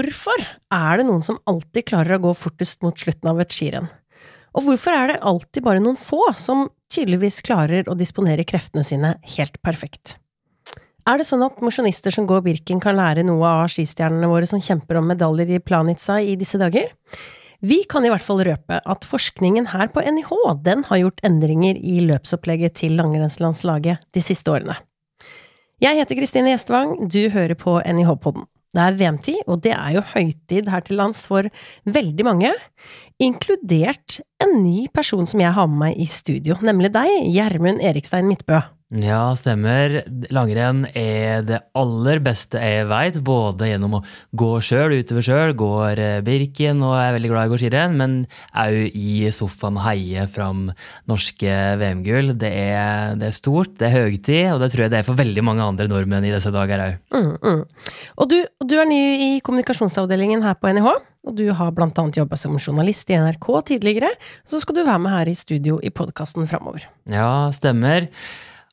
Hvorfor er det noen som alltid klarer å gå fortest mot slutten av et skirenn? Og hvorfor er det alltid bare noen få som tydeligvis klarer å disponere kreftene sine helt perfekt? Er det sånn at mosjonister som går Birken kan lære noe av skistjernene våre som kjemper om medaljer i Planica i disse dager? Vi kan i hvert fall røpe at forskningen her på NIH den har gjort endringer i løpsopplegget til langrennslandslaget de siste årene. Jeg heter Kristine Gjestvang, du hører på NIH-podden. Det er VM-tid, og det er jo høytid her til lands for veldig mange, inkludert en ny person som jeg har med meg i studio, nemlig deg, Gjermund Erikstein Midtbø. Ja, stemmer. Langrenn er det aller beste jeg veit. Både gjennom å gå sjøl, utover sjøl, går eh, Birken og er veldig glad i å gå skirenn, men òg i sofaen heie fram norske VM-gull. Det, det, er stort, det er høytid, og det tror jeg det er for veldig mange andre nordmenn i disse dager òg. Mm, mm. Og du, du er ny i kommunikasjonsavdelingen her på NIH. Og du har blant annet jobba som journalist i NRK tidligere. Så skal du være med her i studio i podkasten framover. Ja, stemmer.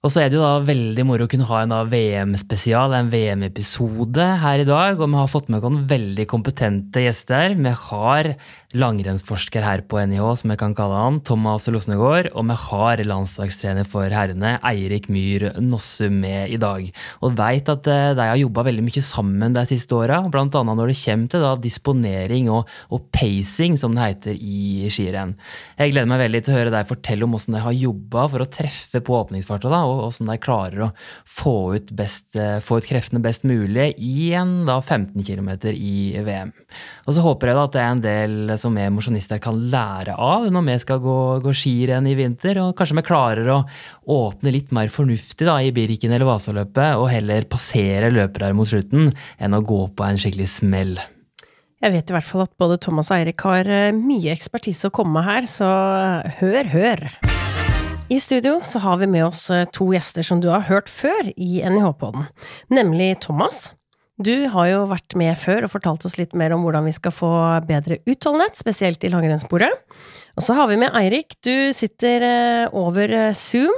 Og så er det jo da veldig moro å kunne ha en VM-spesial, en VM-episode her i dag. Og vi har fått med oss veldig kompetente gjester. Vi har langrennsforsker her på NIH, som jeg kan kalle han, Thomas Losnegård. Og vi har landslagstrener for herrene, Eirik Myhr Nossum, med i dag. Og veit at eh, de har jobba veldig mye sammen de siste åra, bl.a. når det kommer til da, disponering og, og, pacing, som det heter i skirenn. Jeg gleder meg veldig til å høre deg fortelle om hvordan de har jobba for å treffe på åpningsfarta. da, og hvordan de klarer å få ut, best, eh, få ut kreftene best mulig i en da 15 km i VM. Og så håper jeg da at det er en del som vi mosjonister kan lære av når vi skal gå, gå skirenn i vinter, og kanskje vi klarer å åpne litt mer fornuftig da, i Birken eller Vasaløpet, og heller passere løpere mot slutten enn å gå på en skikkelig smell. Jeg vet i hvert fall at både Thomas og Eirik har eh, mye ekspertise å komme med her, så hør, hør! I studio så har vi med oss eh, to gjester som du har hørt før i NIH-podden, nemlig Thomas. Du har jo vært med før og fortalt oss litt mer om hvordan vi skal få bedre utholdenhet, spesielt i langrennssporet. Og så har vi med Eirik. Du sitter eh, over eh, Zoom.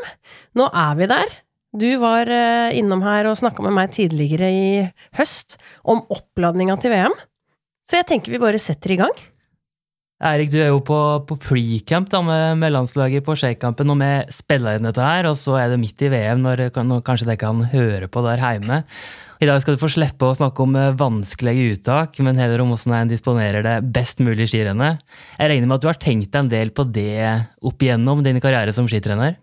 Nå er vi der. Du var innom her og snakka med meg tidligere i høst om oppladninga til VM. Så jeg tenker vi bare setter i gang. Erik, du er jo på, på pre-camp med, med, landslaget på Shakekampen, og vi spiller inn dette her, og så er det midt i VM, når, når kanskje dere kan høre på der hjemme. I dag skal du få slippe å snakke om eh, vanskelige uttak, men heller om hvordan en disponerer det best mulig skirennet. Jeg regner med at du har tenkt deg en del på det opp igjennom din karriere som skitrener?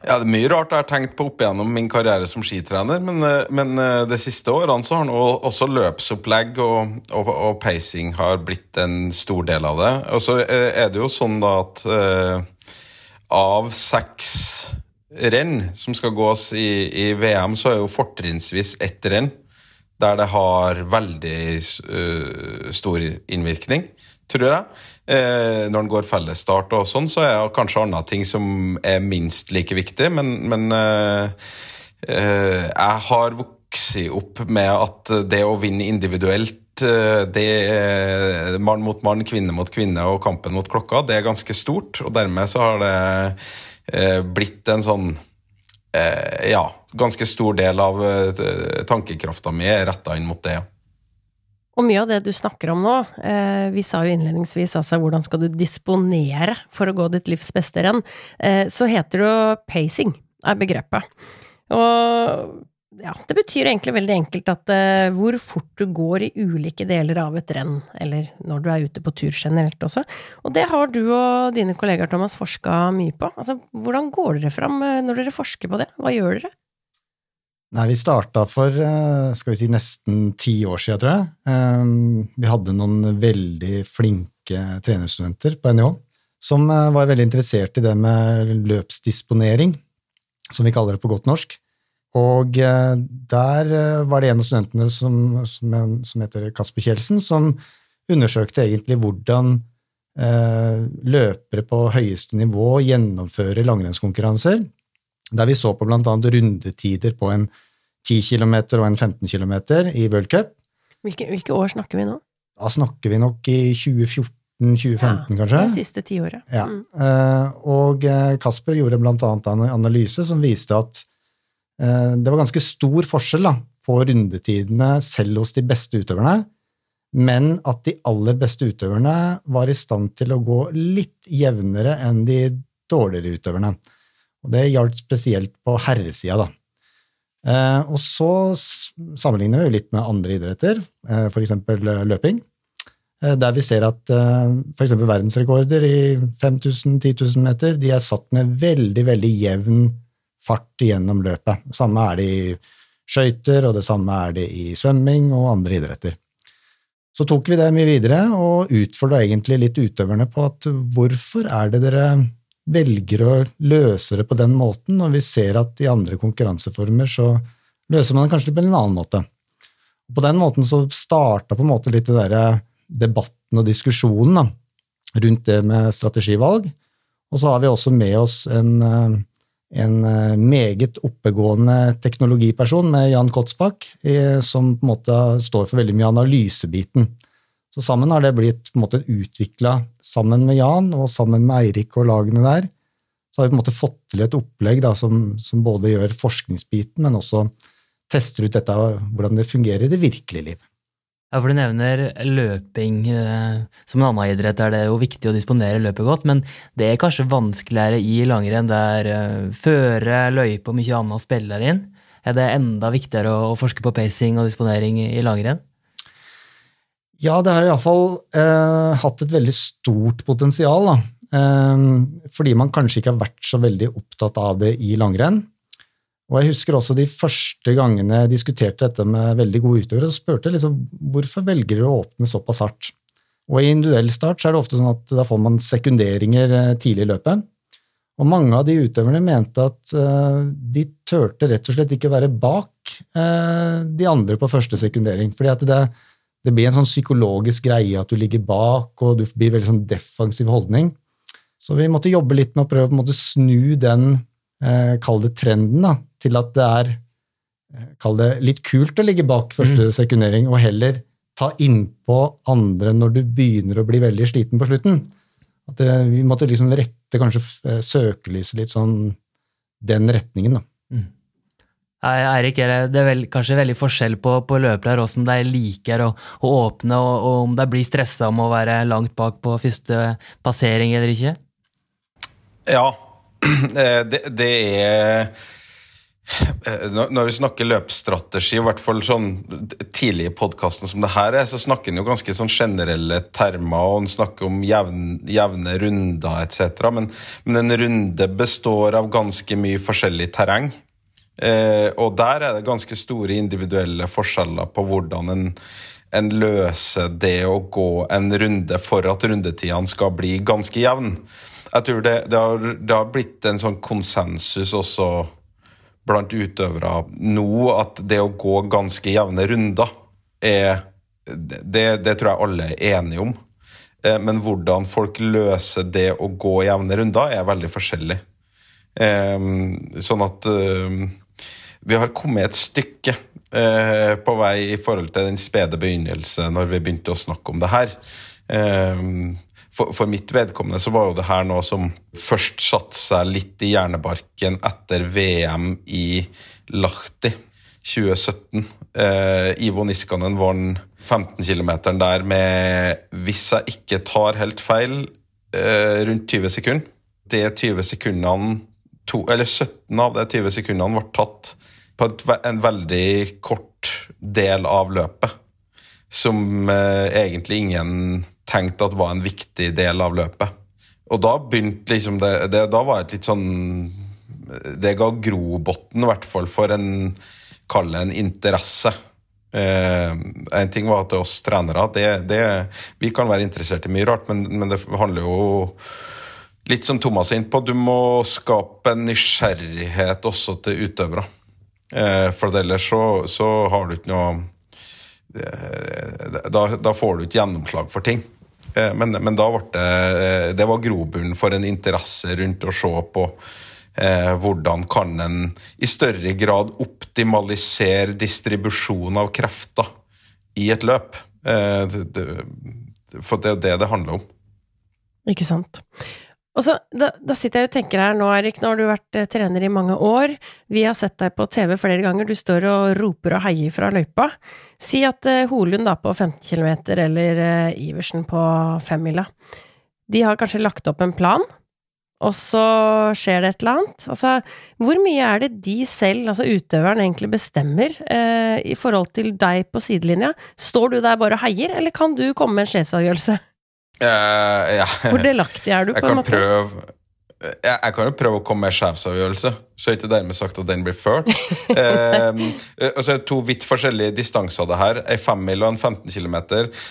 Ja, Det er mye rart jeg har tenkt på opp igjennom min karriere som skitrener, men, eh, men eh, de siste årene så har nå også løpsopplegg og, og, og, pacing har blitt en stor del av det. Og så eh, er det jo sånn da at eh, av seks renn som skal gås i, i, VM, så er jo fortrinnsvis ett renn der det har veldig uh, stor innvirkning tror jeg. Uh, når den går fellesstart og sånn, så er det kanskje andre ting som er minst like viktig, men, men uh, jeg har vokst opp med at det å vinne individuelt det er mann mot mann, kvinne mot kvinne og kampen mot klokka, det er ganske stort. Og dermed så har det blitt en sånn Ja, ganske stor del av tankekrafta mi er retta inn mot det. Og mye av det du snakker om nå, eh, vi sa jo innledningsvis altså hvordan skal du disponere for å gå ditt livs beste renn, eh, så heter det jo pacing, er begrepet. Og ja, det betyr egentlig veldig enkelt at eh, hvor fort du går i ulike deler av et renn, eller når du er ute på tur generelt også. Og det har du og dine kollegaer, Thomas, forska mye på. Altså, hvordan går dere fram eh, når dere forsker på det? Hva gjør dere? Nei, vi starta for eh, skal vi si, nesten ti år siden, tror jeg. Ehm, vi hadde noen veldig flinke trenerstudenter på NIH som eh, var veldig interessert i det med løpsdisponering, som vi kaller det på godt norsk. Og eh, der var det en av studentene som, som, som heter Kasper Kjeldsen, som undersøkte egentlig hvordan løpere på høyeste nivå gjennomfører langrennskonkurranser der vi så på bl.a. rundetider på en 10 km og en 15 km i World Cup. Hvilke, hvilke, år snakker vi nå? Da snakker vi nok i 2014-2015, ja, kanskje. Det siste tiåret. Ja. Mm. Uh, og eh, Kasper gjorde bl.a. en analyse som viste at uh, det var ganske stor forskjell da, på rundetidene selv hos de beste utøverne men at de aller beste utøverne var i stand til å gå litt jevnere enn de dårligere utøverne. Og det gjaldt spesielt på herresida, da. Eh, og så sammenligner vi litt med andre idretter, eh, f.eks. løping. Eh, der vi ser at eh, f.eks. verdensrekorder i 5000-10 000 meter de er satt med veldig, veldig jevn fart gjennom løpet. Samme er det i skøyter, og det samme er det i svømming og andre idretter. Så tok vi det mye videre og utfordra egentlig litt utøverne på at hvorfor er det dere velger å løse det på den måten, og vi ser at i andre konkurranseformer så løser man det kanskje på en annen måte. Og på den måten så starta på en måte litt det der debatten og diskusjonen da, rundt det med strategivalg. Og så har vi også med oss en, eh, en eh, meget oppegående teknologiperson med Jan Kotsbakk, som på en måte står for veldig mye analysebiten. Så sammen har det blitt på en måte utvikla sammen med Jan og sammen med Eirik og lagene der. Så har vi på en måte fått til et opplegg da, som, som, både gjør forskningsbiten, men også tester ut dette, hvordan det fungerer i det virkelige liv. Ja, for Du nevner løping eh, som en annen idrett. er det jo viktig å disponere løpet godt, men det er kanskje vanskeligere i langrenn der eh, føre, løype og mye annet spiller inn. Er det enda viktigere å forske på pacing og disponering i langrenn? Ja, det har iallfall eh, hatt et veldig stort potensial. Eh, fordi man kanskje ikke har vært så veldig opptatt av det i langrenn. Og jeg husker også de første gangene jeg diskuterte dette med veldig gode utøvere, så spurte jeg liksom, hvorfor velger dere å åpne såpass hardt. Og I individuell start så er det ofte sånn at da får man sekunderinger eh, tidlig i løpet. Og mange av de utøverne mente at uh, de turte rett og slett ikke være bak uh, de andre på første sekundering. fordi at det, det blir en sånn psykologisk greie at du ligger bak, og du blir veldig sånn defensiv holdning. Så vi måtte jobbe litt med å prøve å snu den, eh, kall det trenden, da, til at det er eh, kall det litt kult å ligge bak første mm. sekundering, og heller ta innpå andre når du begynner å bli veldig sliten på slutten. At det, vi måtte liksom rette kanskje eh, søkelyset litt sånn den retningen, da. Mm. Eirik, det er vel, kanskje veldig forskjell på, på løpere hvordan de liker å, å åpne, og, og, om de blir stressa om å være langt bak på første passering eller ikke? Ja, eh, det, det er eh, når vi snakker løpsstrategi, i hvert fall sånn tidlig i podkasten som det her er, så snakker en jo ganske sånn generelle termer, og en snakker om jevne, jevne runder etc. Men, men en runde består av ganske mye forskjellig terreng. Eh, og der er det ganske store individuelle forskjeller på hvordan en, en løser det å gå en runde for at rundetidene skal bli ganske jevn. Jeg tror det, det, har, det, har, blitt en sånn konsensus også blant utøvere nå at det å gå ganske jevne runder er det, det tror jeg alle er enige om. Eh, men hvordan folk løser det å gå jevne runder, er veldig forskjellig. Eh, sånn at vi har kommet et stykke eh, på vei i forhold til den spede begynnelse når vi begynte å snakke om det her. Eh, for, for, mitt vedkommende så var jo det her noe som først satte seg litt i hjernebarken etter VM i Lahti 2017. Eh, Ivo Niskanen vant 15 km der med, hvis jeg ikke tar helt feil, eh, rundt 20 sekunder. De 20 sekundene to, eller 17 av de 20 sekundene ble tatt på et, en veldig kort del av løpet. Som eh, egentlig ingen tenkte at var en viktig del av løpet. Og da begynte liksom det, det Da var et litt sånn Det ga grobotn, i hvert fall, for en Kall det en interesse. Eh, en ting var at oss trenere det, det, Vi kan være interessert i mye rart, men, men det handler jo litt som Thomas er inne du må skape en nysgjerrighet også til utøvere. Eh, for ellers så, så, har du ikke noe eh, da, da, får du ikke gjennomslag for ting. Eh, men, men da ble det Det var grobunnen for en interesse rundt å se på eh, hvordan kan en i større grad optimalisere distribusjon av krefter i et løp. Eh, det, for det er det det handler om. Ikke sant. Og så, da, da sitter jeg og tenker her nå, Erik, nå har du vært eh, trener i mange år. Vi har sett deg på TV flere ganger, du står og roper og heier fra løypa. Si at eh, Holund da på 15 km eller eh, Iversen på femmila. De har kanskje lagt opp en plan, og så skjer det et eller annet. Altså, hvor mye er det de selv, altså utøveren, egentlig bestemmer eh, i forhold til deg på sidelinja? Står du der bare og heier, eller kan du komme med en sjefsavgjørelse? Eh, ja. Hvor delaktig er du, Jeg på en måte? prøve jeg, jeg kan jo prøve å komme med sjefsavgjørelse, så er ikke dermed sagt at den blir ført. eh, og så er det to vidt forskjellige distanser det her. Ei femmil og en 15 km.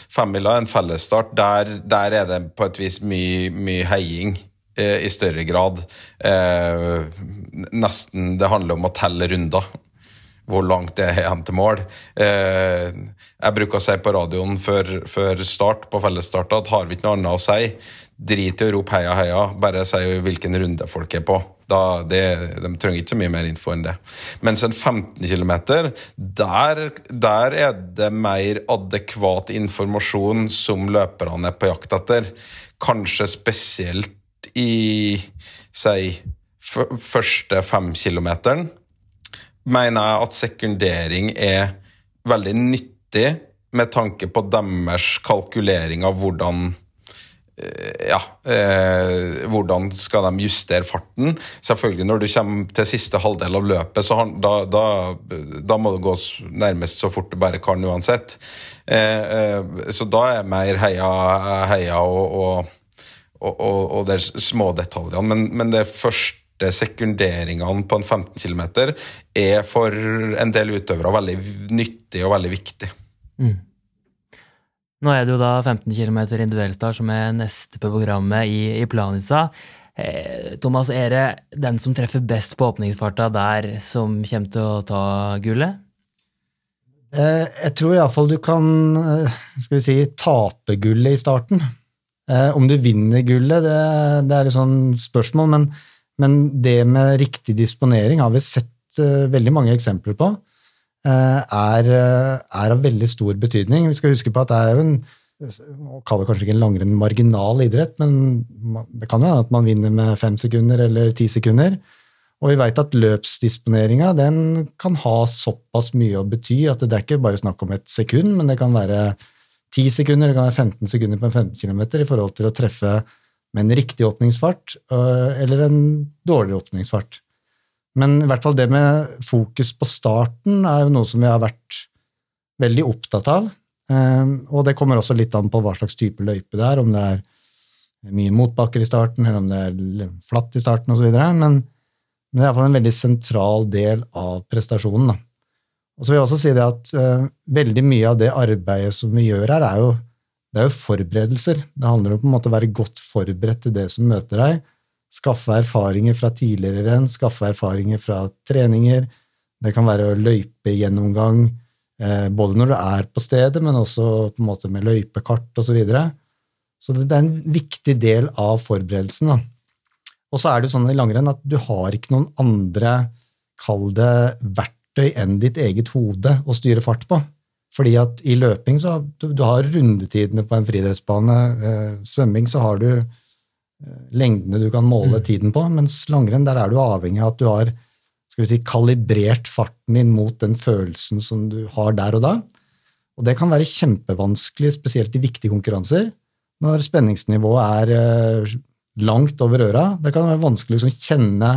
Femmila er en fellesstart. Der, der er det på et vis mye, mye heiing eh, i større grad. Eh, nesten Det handler om å telle runder hvor langt det er igjen til mål. Eh, jeg bruker å si på radioen før, før start på fellesstart at har vi ikke noe annet å si, drit i å rope heia, heia, bare si hvilken runde folk er på. Da, det, de trenger ikke så mye mer info enn det. Mens en 15 km, der, der er det mer adekvat informasjon som løperne er på jakt etter. Kanskje spesielt i si, første fem kilometeren mener jeg at sekundering er veldig nyttig med tanke på deres kalkulering av hvordan eh, ja, eh, hvordan skal de justere farten? Selvfølgelig Når du kommer til siste halvdel av løpet, så han, da, da, da må det gå nærmest så fort du bare kan uansett. Eh, eh, så da er jeg mer heia, heia og, og, og, og, de små detaljene. Men, men det første sekunderingene på en 15 km er for en del utøvere veldig nyttig og veldig viktig. Nå er det jo da 15 km individuellstart som er neste på programmet i, i Planica. Eh, Thomas, er det den som treffer best på åpningsfarta der, som kommer til å ta gullet? Eh, Jeg tror iallfall du kan eh, skal vi si, tape gullet i starten. Eh, Om du vinner gullet, det, det er et sånn spørsmål, men, men det med riktig disponering har vi sett eh, veldig mange eksempler på. eh, Er, eh, er av veldig stor betydning. Vi skal huske på at det er jo en å kaller det kanskje ikke en langrenn marginal idrett, men det kan jo hende at man vinner med fem sekunder eller ti sekunder. Og vi vet at løpsdisponeringa kan ha såpass mye å bety at det er ikke bare snakk om et sekund, men det kan være 10 sekunder, det kan være 15 sekunder på en 15 km i forhold til å treffe med en riktig åpningsfart øh, eller en dårligere åpningsfart. Men i hvert fall det med fokus på starten er jo noe som vi har vært veldig opptatt av. Eh, Og det kommer også litt an på hva slags type løype det er, om det er mye motbakker i starten, eller om det er flatt i starten osv. Men, men det er iallfall en veldig sentral del av prestasjonen. Da. Og så vil jeg også si det at uh, veldig mye av det arbeidet som vi gjør her, er jo, det er jo forberedelser. Det handler om å være godt forberedt til det som møter deg. Skaffe erfaringer fra tidligere renn, skaffe erfaringer fra treninger. Det kan være løypegjennomgang, eh, både når du er på stedet, men også på en måte med løypekart osv. Så, videre. så det, er en viktig del av forberedelsen. Og så er det sånn i langrenn at du har ikke noen andre, kall det verktøy enn ditt eget hode å styre fart på. Fordi at i løping så du, du har rundetidene på en friidrettsbane. Eh, svømming så har du eh, lengdene du kan måle Mm. tiden på, mens langrenn der er du avhengig av at du har skal vi si, kalibrert farten din mot den følelsen som du har der og da. Og det kan være kjempevanskelig, spesielt i viktige konkurranser, når spenningsnivået er eh, langt over øra. Det kan være vanskelig å liksom kjenne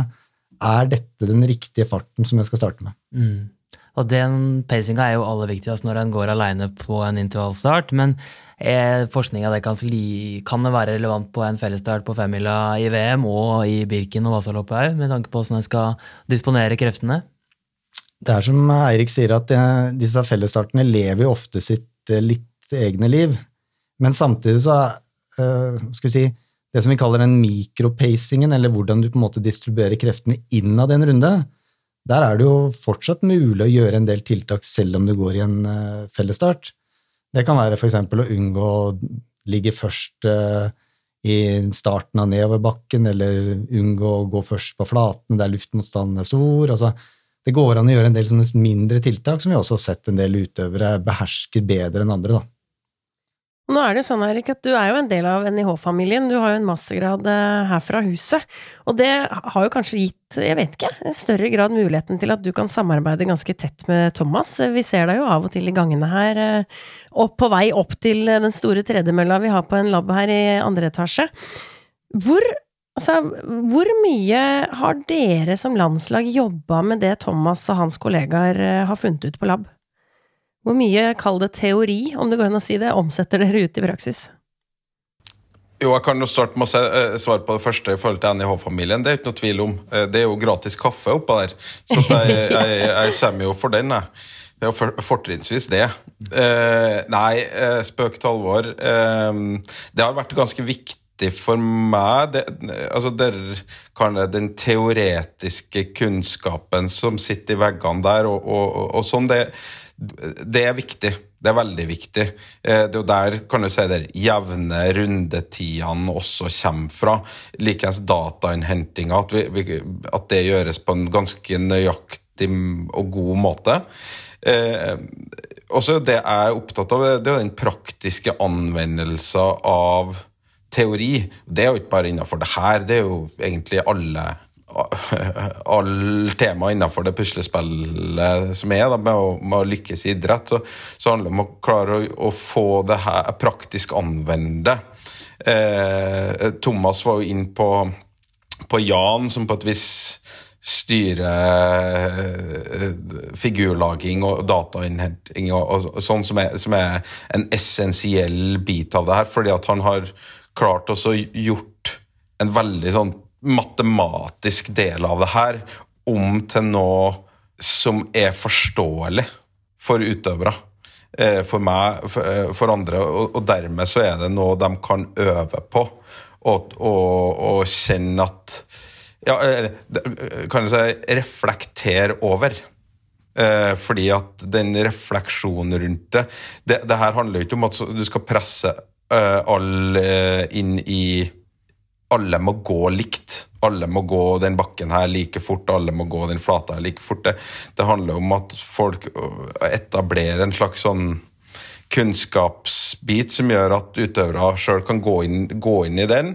er dette den riktige farten som jeg skal starte med. Mm. Og den pacinga er jo aller viktigst når en går alene på en intervallstart, men er forskninga det kan, kan det være relevant på en fellesstart på femmila i VM og i Birken og Vasaloppet òg, med tanke på hvordan en skal disponere kreftene? Det er som Eirik sier, at eh, disse fellesstartene lever jo ofte sitt eh, litt egne liv. Men samtidig så eh, skal vi si, det som vi kaller den mikropacingen, eller hvordan du på en måte distribuerer kreftene innad en runde, der er det jo fortsatt mulig å gjøre en del tiltak selv om du går i en eh, fellesstart. Det kan være f.eks. å unngå å ligge først eh, i starten av nedoverbakken, eller unngå å gå først på flaten der luftmotstanden er stor. altså det går an å gjøre en del mindre tiltak som vi også har sett en del utøvere behersker bedre enn andre. Da. Nå er det jo sånn, Erik, at du er jo en del av NIH-familien. Du har jo en mastergrad eh, her fra huset. Og det har jo kanskje gitt, jeg vet ikke, en større grad muligheten til at du kan samarbeide ganske tett med Thomas. Vi ser deg jo av og til i gangene her, eh, og på vei opp til den store tredemølla vi har på en lab her i andre etasje. Hvor, altså, hvor mye har dere som landslag jobba med det Thomas og hans kollegaer eh, har funnet ut på lab? Hvor mye, kall det teori, om det går an å si det, omsetter dere ut i praksis? Jo, jeg kan jo starte med å eh, svare på det første i forhold til NIH-familien. Det er ikke noe tvil om. Eh, det er jo gratis kaffe oppå der, så jeg, jeg, jeg, kommer jo for den, jeg. Det er jo fortrinnsvis det. Eh, nei, spøk til alvor. Eh, det har vært ganske viktig for meg det, altså der, Den teoretiske kunnskapen som sitter i veggene der, og, og, og sånn, det, det er viktig. Det er veldig viktig. Eh, det er jo der kan du si der jevne rundetidene også kommer fra. Likeens datainnhentinga, at, at, det gjøres på en ganske nøyaktig og god måte. Eh, også det jeg er opptatt av, det er den praktiske anvendelsen av teori. Det er jo ikke bare innenfor det her, det er jo egentlig alle alle tema innenfor det puslespillet som er, da, med, å, med, å, lykkes i idrett, så, så handler det om å klare å, å få det her praktisk anvende. Eh, Thomas var jo inn på, på Jan, som på et vis styrer eh, figurlaging og datainnhenting og, og sånn, som er, som er, en essensiell bit av det her, fordi at han har klart også gjort en veldig sånn matematisk del av det her om til noe som er forståelig for utøvere. Eh, for meg, eh, for andre, og dermed så er det noe de kan øve på. Og, og, og kjenne at Ja, kan jeg si reflektere over. Eh, fordi at den refleksjonen rundt det, det Det her handler jo ikke om at du skal presse alle inn i alle må gå likt. Alle må gå den bakken her like fort, alle må gå den flata her like fort. Det, det handler om at folk etablerer en slags sånn kunnskapsbit som gjør at utøvere sjøl kan gå inn, gå inn, i den,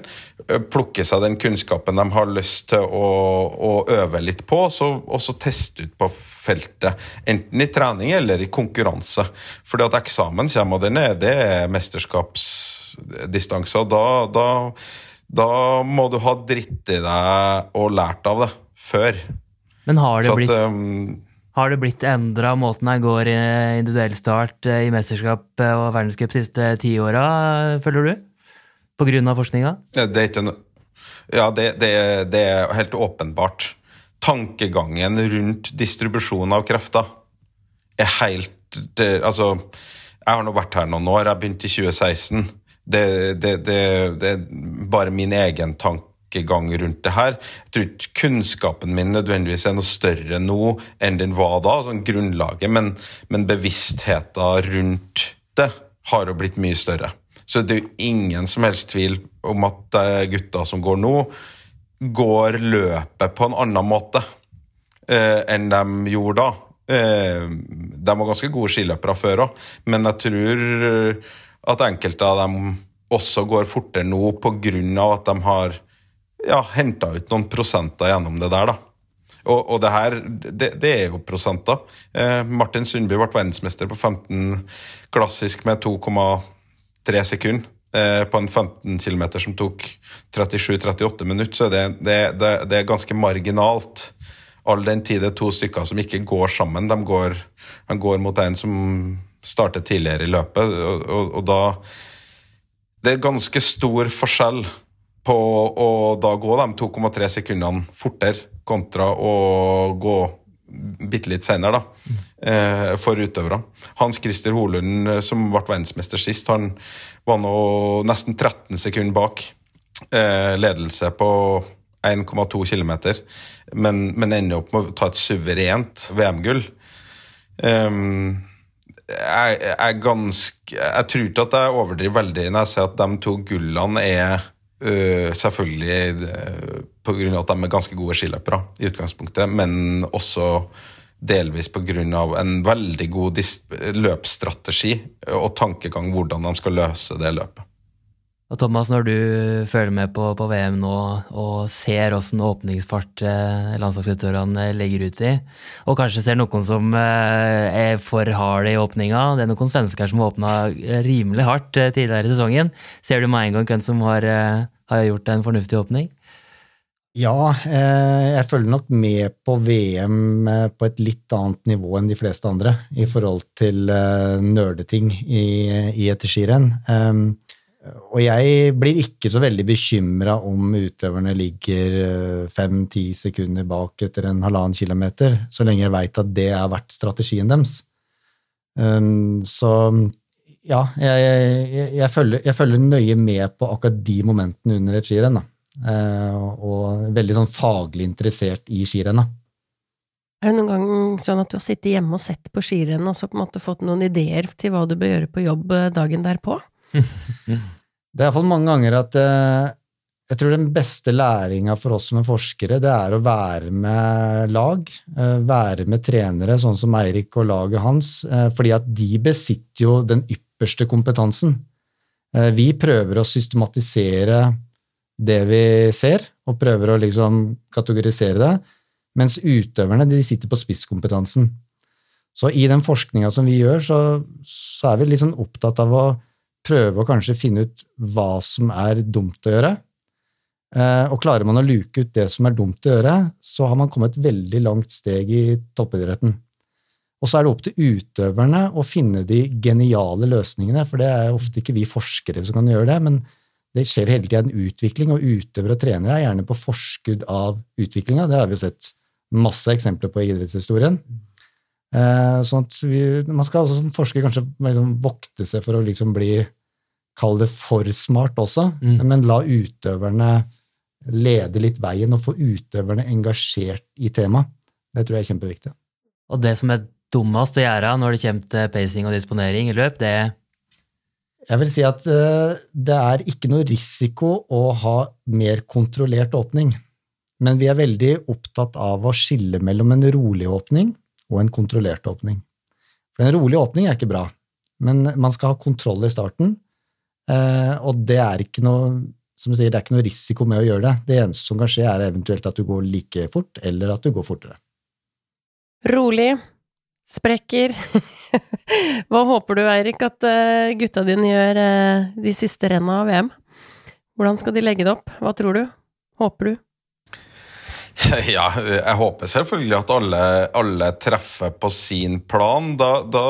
plukke seg den kunnskapen de har lyst til å, å øve litt på, og så teste ut på feltet. Enten i trening eller i konkurranse. Fordi at eksamen kommer, og den er, det er mesterskapsdistanse. og da, da da må du ha dritt i deg og lært av det før. Men har det, Så blitt, um, har det blitt endra måten jeg går i individuell start eh, i mesterskap eh, og verdenscup de siste ti åra, føler du? På grunn av forskninga? Det er ikke ja, det, det, det, er helt åpenbart. Tankegangen rundt distribusjon av krefter er helt det, Altså, jeg har nå vært her noen år. Jeg begynte i 2016 det, det, det, det, er bare min egen tankegang rundt det her. Jeg tror ikke kunnskapen min nødvendigvis er noe større nå enn den var da, sånn grunnlaget, men, men bevisstheten rundt det har jo blitt mye større. Så det er jo ingen som helst tvil om at gutta som går nå, går løpet på en annen måte eh, enn de gjorde da. Eh, de var ganske gode skiløpere før òg, men jeg tror at enkelte av dem også går fortere nå pga. at de har ja, henta ut noen prosenter gjennom det der. da. Og, og det her, det, det, er jo prosenter. Eh, Martin Sundby ble verdensmester på 15 klassisk med 2,3 sekunder. Eh, på en 15 km som tok 37-38 minutter, så det, det, det, er ganske marginalt. All den tid det er to stykker som ikke går sammen. De går, de går mot en som starte tidligere i løpet. Og, og, og, da Det er ganske stor forskjell på å da gå de 2,3 sekundene fortere kontra å gå bitte litt senere, da, eh, for utøvere. Hans Christer Holund, eh, som ble verdensmester sist, han var nå nesten 13 sekunder bak eh, ledelse på 1,2 km, men, men ender opp med å ta et suverent VM-gull. Um, jeg, jeg, ganske, jeg tror ikke at jeg overdriver veldig når jeg sier at de to gullene er uh, selvfølgelig uh, pga. at de er ganske gode skiløpere i utgangspunktet, men også delvis pga. en veldig god løpsstrategi og tankegang hvordan de skal løse det løpet. Og Thomas, når du følger med på, på VM nå og ser åssen åpningsfart eh, landslagsutøverne legger ut i, og kanskje ser noen som eh, er for harde i åpninga Det er noen svensker som åpna rimelig hardt eh, tidligere i sesongen. Ser du med en gang hvem som har, eh, har gjort en fornuftig åpning? Ja, jeg følger nok med på VM på et litt annet nivå enn de fleste andre i forhold til nerdeting i, i et skirenn. Og jeg blir ikke så veldig bekymra om utøverne ligger eh, fem-ti sekunder bak etter en halvannen kilometer, så lenge jeg veit at det har vært strategien deres. Um, så ja, jeg, jeg, jeg, følger, jeg, følger, nøye med på akkurat de momentene under et skirenn. Uh, og veldig sånn faglig interessert i skirennet. Er det noen gang sånn at du har sittet hjemme og sett på skirennet og så på en måte fått noen ideer til hva du bør gjøre på jobb eh, dagen derpå? Det er iallfall mange ganger at eh, jeg tror den beste læringa for oss som er forskere, det er å være med lag. Eh, være med trenere, sånn som Eirik og laget hans. Eh, fordi at de besitter jo den ypperste kompetansen. Vi prøver å systematisere det vi ser, og prøver å liksom kategorisere det. Mens utøverne de sitter på spisskompetansen. Så i den forskninga som vi gjør, så, så er vi sånn opptatt av å prøve å kanskje finne ut hva som er dumt å gjøre. Eh, og klarer man å luke ut det som er dumt å gjøre, så har man kommet et veldig langt steg i toppidretten. Og så er det opp til utøverne å finne de geniale løsningene, for det er ofte ikke vi forskere som kan gjøre det, men det skjer hele tida en utvikling, og utøvere og trenere er gjerne på forskudd av utviklinga. Det har vi jo sett masse eksempler på i idrettshistorien. Eh, sånn at vi, man skal altså som forsker kanskje liksom vokte seg for å liksom bli Kall det for smart også, mm. men la utøverne lede litt veien og få utøverne engasjert i temaet. Det tror jeg er kjempeviktig. Og det som er dummest å gjøre når det kommer til pacing og disponering i løp, det er Jeg vil si at uh, det er ikke noe risiko å ha mer kontrollert åpning. Men vi er veldig opptatt av å skille mellom en rolig åpning og en kontrollert åpning. For en rolig åpning er ikke bra, men man skal ha kontroll i starten. Eh, og det er ikke noe som du sier, det er ikke noe risiko med å gjøre det. Det eneste som kan skje, er eventuelt at du går like fort, eller at du går fortere. Rolig. Sprekker. Hva håper du, Eirik, at eh, gutta dine gjør eh, de siste renna av VM? Hvordan skal de legge det opp? Hva tror du? Håper du? Ja, jeg håper selvfølgelig at alle, alle treffer på sin plan. Da, da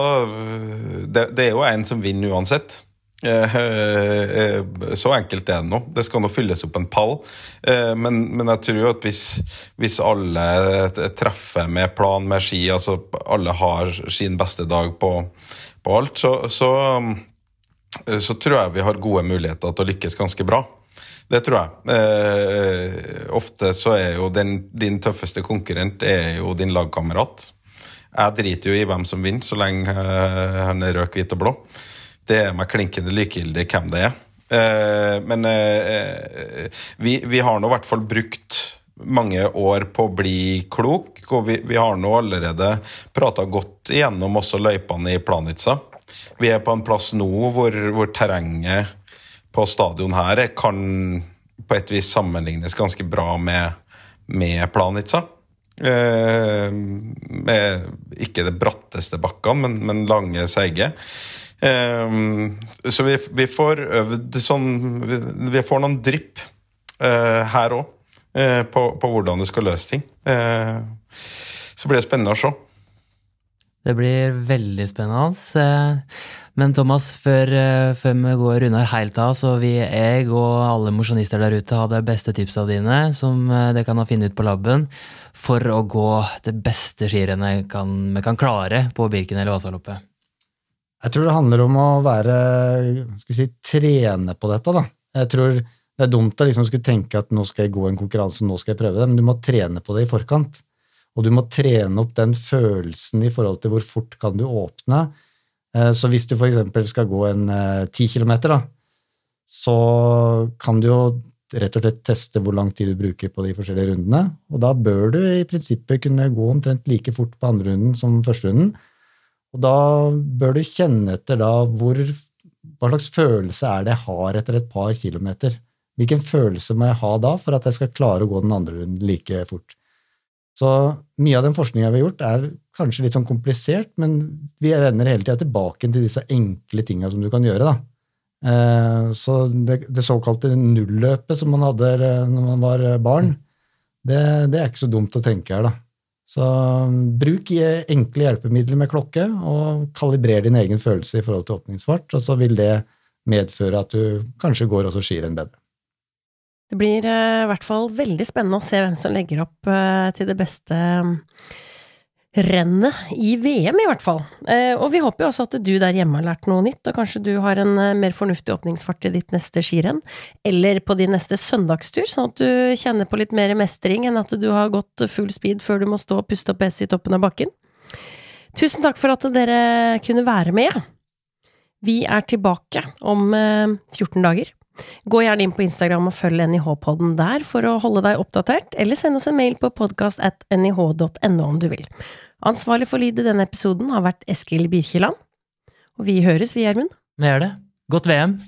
det, det, er jo en som vinner uansett. Eh, eh, så enkelt er det nå. Det skal nå fylles opp en pall. Eh, men, men jeg tror at hvis, hvis, alle treffer med plan, med ski, altså alle har sin beste dag på, på alt, så, så, så tror jeg vi har gode muligheter til å lykkes ganske bra. Det tror jeg. Eh, ofte så er jo den, din tøffeste konkurrent er jo din lagkamerat. Jeg driter jo i hvem som vinner, så lenge eh, han er rød, hvit og blå. Det er meg klinkende likegyldig hvem det er. Eh, men eh, vi, vi, har nå i hvert fall brukt mange år på å bli klok, og vi, vi har nå allerede prata godt igjennom også løypene i Planica. Vi er på en plass nå hvor, hvor terrenget på stadion her kan på et vis sammenlignes ganske bra med, med Planica. Eh, med ikke det bratteste bakkene, men, men lange, seige. Eh, så vi, vi, får øvd sånn Vi, får noen drypp eh, her òg på, på, hvordan du skal løse ting. Så blir det spennende å se. Det blir veldig spennende. Eh, men Thomas, før, eh, før vi går unna helt av, så vil jeg og alle mosjonister der ute ha de beste tipsa dine som eh, dere kan ha funnet ut på laben, for å gå det beste skirennet vi kan klare på Birken eller Vasaloppet. Jeg tror det handler om å være skal vi si, trene på dette. da. Jeg tror Det er dumt å liksom skulle tenke at nå skal jeg gå en konkurranse, nå skal jeg prøve det, men du må trene på det i forkant. Og du må trene opp den følelsen i forhold til hvor fort kan du åpne Eh, så hvis du f.eks. skal gå en eh, ti kilometer, da, så kan du jo rett og slett teste hvor lang tid du bruker på de forskjellige rundene. Og da bør du i prinsippet kunne gå omtrent like fort på andre runden som første runden. Og da bør du kjenne etter da hvor Hva slags følelse er det jeg har etter et par kilometer? Hvilken følelse må jeg ha da for at jeg skal klare å gå den andre runden like fort? Så mye av den forskninga vi har gjort, er kanskje litt sånn komplisert, men vi vender hele tida tilbake til disse enkle tinga som du kan gjøre. da. Eh, så det, det såkalte nulløpet som man hadde eh, når man var eh, barn, det, det, er ikke så dumt å tenke her, da. Så bruk enkle hjelpemidler med klokke, og kalibrer din egen følelse i forhold til åpningsfart, og så vil det medføre at du kanskje går også skirenn bedre. Det blir i hvert fall veldig spennende å se hvem som legger opp til det beste rennet i VM, i hvert fall. Eh, og vi håper jo også at du der hjemme har lært noe nytt, og kanskje du har en eh, mer fornuftig åpningsfart i ditt neste skirenn, eller på din neste søndagstur, sånn at du kjenner på litt mer mestring enn at du har gått full speed før du må stå og puste opp S i toppen av bakken. Tusen takk for at dere kunne være med. Vi er tilbake om 14 eh, dager. Gå gjerne inn på Instagram og følg NIH-podden der for å holde deg oppdatert, eller send oss en mail på nih.no om du vil. Ansvarlig for lyd i denne episoden har vært Eskil Birkeland. Og vi høres, vi, Gjermund. Vi gjør det. Godt VM.